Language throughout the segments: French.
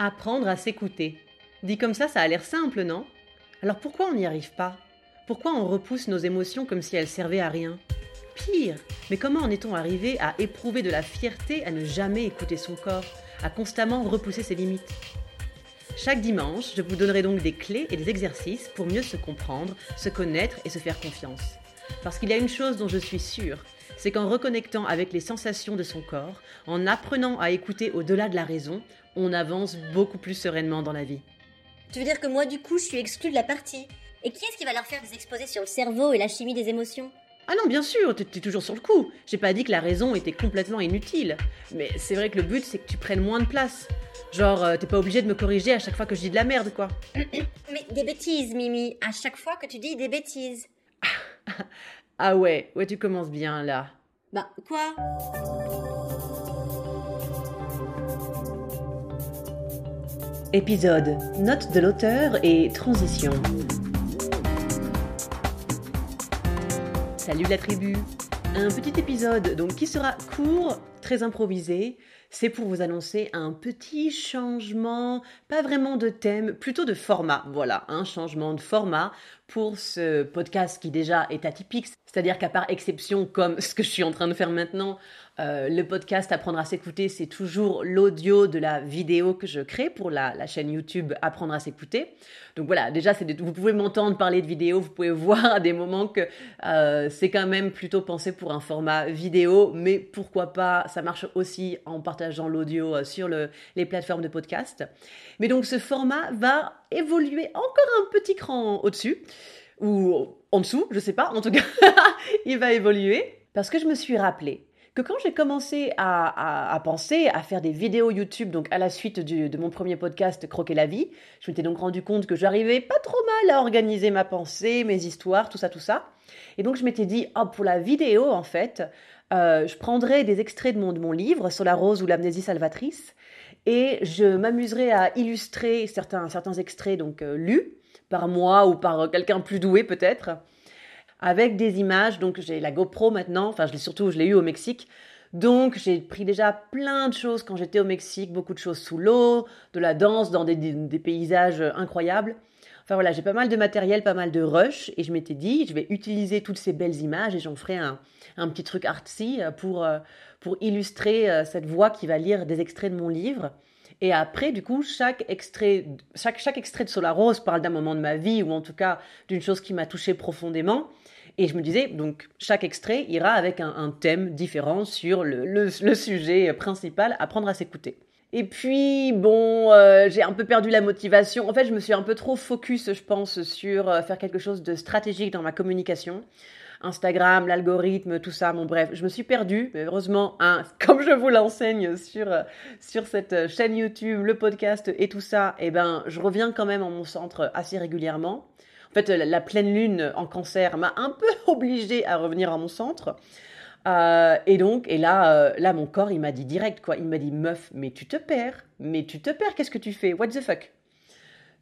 Apprendre à s'écouter. Dit comme ça, ça a l'air simple, non? Alors pourquoi on n'y arrive pas? Pourquoi on repousse nos émotions comme si elles servaient à rien? Pire, mais comment en est-on arrivé à éprouver de la fierté à ne jamais écouter son corps, à constamment repousser ses limites? Chaque dimanche, je vous donnerai donc des clés et des exercices pour mieux se comprendre, se connaître et se faire confiance. Parce qu'il y a une chose dont je suis sûre, c'est qu'en reconnectant avec les sensations de son corps, en apprenant à écouter au-delà de la raison, on avance beaucoup plus sereinement dans la vie. Tu veux dire que moi, du coup, je suis exclue de la partie Et qui est-ce qui va leur faire des exposés sur le cerveau et la chimie des émotions? Ah non, bien sûr, t'es toujours sur le coup. J'ai pas dit que la raison était complètement inutile. Mais c'est vrai que le but, c'est que tu prennes moins de place. Genre, euh, t'es pas obligé de me corriger à chaque fois que je dis de la merde, quoi. Mais des bêtises, Mimi, à chaque fois que tu dis des bêtises. Ah ouais, ouais, tu commences bien là. Bah, quoi? Épisode Note de l'auteur et transition. Salut la tribu Un petit épisode donc qui sera court, très improvisé. C'est pour vous annoncer un petit changement, pas vraiment de thème, plutôt de format. Voilà, un changement de format pour ce podcast qui déjà est atypique. C'est-à-dire qu'à part exception, comme ce que je suis en train de faire maintenant, euh, le podcast Apprendre à s'écouter, c'est toujours l'audio de la vidéo que je crée pour la, chaîne YouTube Apprendre à s'écouter. Donc voilà, déjà, vous pouvez m'entendre parler de vidéo, vous pouvez voir à des moments que euh, c'est quand même plutôt pensé pour un format vidéo, mais pourquoi pas, marche aussi en partageant l'audio euh, sur les plateformes de podcast. Mais donc ce format va évoluer encore un petit cran au-dessus ou en dessous, je sais pas. En tout cas, il va évoluer parce que je me suis rappelé que quand j'ai commencé à, penser à faire des vidéos YouTube, donc à la suite de mon premier podcast Croquer la vie, je m'étais donc rendu compte que j'arrivais pas trop mal à organiser ma pensée, mes histoires, tout ça, tout ça. Et donc je m'étais dit, oh, pour la vidéo, en fait, euh, je prendrais des extraits de mon, de mon livre sur la rose ou l'amnésie salvatrice et je m'amuserai à illustrer certains, certains extraits donc euh, lus par moi ou par quelqu'un plus doué peut-être, avec des images. Donc j'ai la GoPro maintenant, enfin je l'ai surtout, je l'ai eu au Mexique. Donc j'ai pris déjà plein de choses quand j'étais au Mexique, beaucoup de choses sous l'eau, de la danse dans des, des, paysages incroyables. Enfin voilà, j'ai pas mal de matériel, pas mal de rush, et je m'étais dit, je vais utiliser toutes ces belles images et j'en ferai un, un, petit truc artsy pour, euh, pour illustrer euh, cette voix qui va lire des extraits de mon livre. Et après, du coup, chaque extrait, chaque, chaque extrait de Solar Rose parle d'un moment de ma vie ou en tout cas d'une chose qui m'a touché profondément. Et je me disais, donc, chaque extrait ira avec un, thème différent sur le, le, sujet principal, apprendre à s'écouter. Et puis, bon, euh, j'ai un peu perdu la motivation. En fait, je me suis un peu trop focus, je pense, sur euh, faire quelque chose de stratégique dans ma communication. Instagram, l'algorithme, tout ça. Bon, bref, je me suis perdue, mais heureusement, hein, comme je vous l'enseigne sur, euh, sur cette chaîne YouTube, le podcast et tout ça, eh ben, je reviens quand même en mon centre assez régulièrement. En fait, la, pleine lune en cancer m'a un peu obligée à revenir à mon centre. Euh, et donc, et là, là, mon corps, il m'a dit direct, quoi. Il m'a dit, meuf, mais tu te perds. Mais tu te perds, qu'est-ce que tu fais? What the fuck?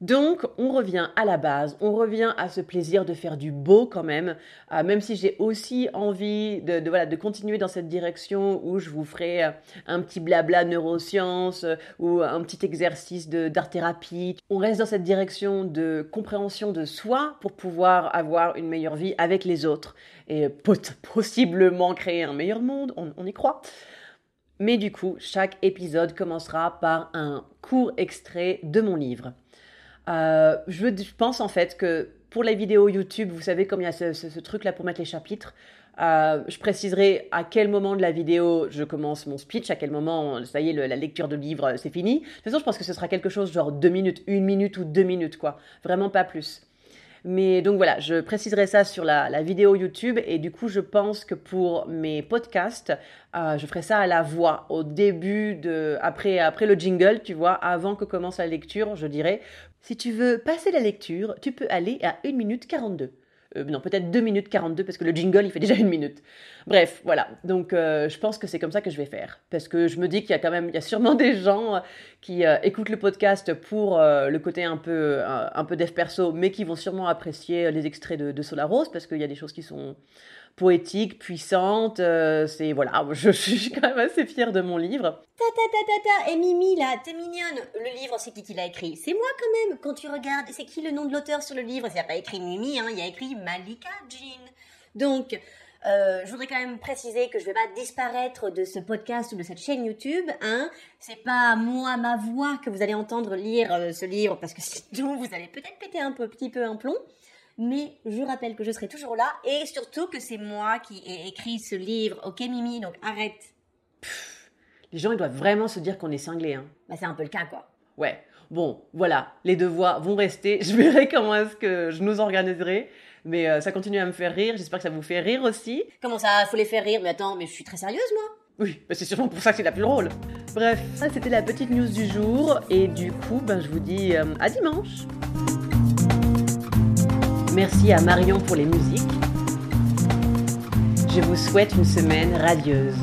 Donc, on revient à la base, on revient à ce plaisir de faire du beau quand même, euh, même si j'ai aussi envie de, voilà, de continuer dans cette direction où je vous ferai euh, un petit blabla neurosciences euh, ou un petit exercice d'art-thérapie. On reste dans cette direction de compréhension de soi pour pouvoir avoir une meilleure vie avec les autres et possiblement créer un meilleur monde, on y croit. Mais du coup, chaque épisode commencera par un court extrait de mon livre. Euh, je, pense en fait que pour les vidéos YouTube, vous savez comme il y a ce, truc-là pour mettre les chapitres, euh, je préciserai à quel moment de la vidéo je commence mon speech, à quel moment, ça y est, la lecture de livre, c'est fini. De toute façon, je pense que ce sera quelque chose genre deux minutes, une minute ou deux minutes, quoi. Vraiment pas plus. Mais donc voilà, je préciserai ça sur la, vidéo YouTube et du coup je pense que pour mes podcasts, euh, je ferai ça à la voix au début de après après le jingle, tu vois, avant que commence la lecture, je dirais si tu veux passer la lecture, tu peux aller à 1 minute 42. Euh, non, peut-être 2 minutes 42 parce que le jingle il fait déjà une minute. Bref, voilà. Donc euh, je pense que c'est comme ça que je vais faire parce que je me dis qu'il y a quand même, il y a sûrement des gens qui euh, écoutent le podcast pour le côté un peu, un, peu dev perso, mais qui vont sûrement apprécier les extraits de Solar Rose parce qu'il y a des choses qui sont poétiques, puissantes. c'est voilà, je, suis quand même assez fière de mon livre. Ta ta ta ta ta, et Mimi là, t'es mignonne. Le livre, c'est qui qui l'a écrit? C'est moi quand même. Quand tu regardes, c'est qui le nom de l'auteur sur le livre? A pas écrit Mimi, hein, il y a écrit Malika Jean. Donc, euh, je voudrais quand même préciser que je vais pas disparaître de ce podcast ou de cette chaîne YouTube, hein. C'est pas moi, ma voix que vous allez entendre lire euh, ce livre parce que sinon vous allez peut-être péter un peu, petit peu un plomb. Mais je rappelle que je serai toujours là et surtout que c'est moi qui ai écrit ce livre. Ok Mimi, donc arrête. Les gens, ils doivent vraiment se dire qu'on est cinglés. Hein. Bah c'est un peu le cas quoi. Ouais. Bon, voilà, les deux voix vont rester. Je verrai comment est-ce que je nous organiserai. Mais euh, ça continue à me faire rire. J'espère que ça vous fait rire aussi. Comment ça, faut les faire rire? Mais attends, mais je suis très sérieuse moi. Oui, bah c'est sûrement pour ça que c'est la plus drôle. Bref, ça c'était la petite news du jour. Et du coup, ben, je vous dis euh, à dimanche. Merci à Marion pour les musiques. Je vous souhaite une semaine radieuse.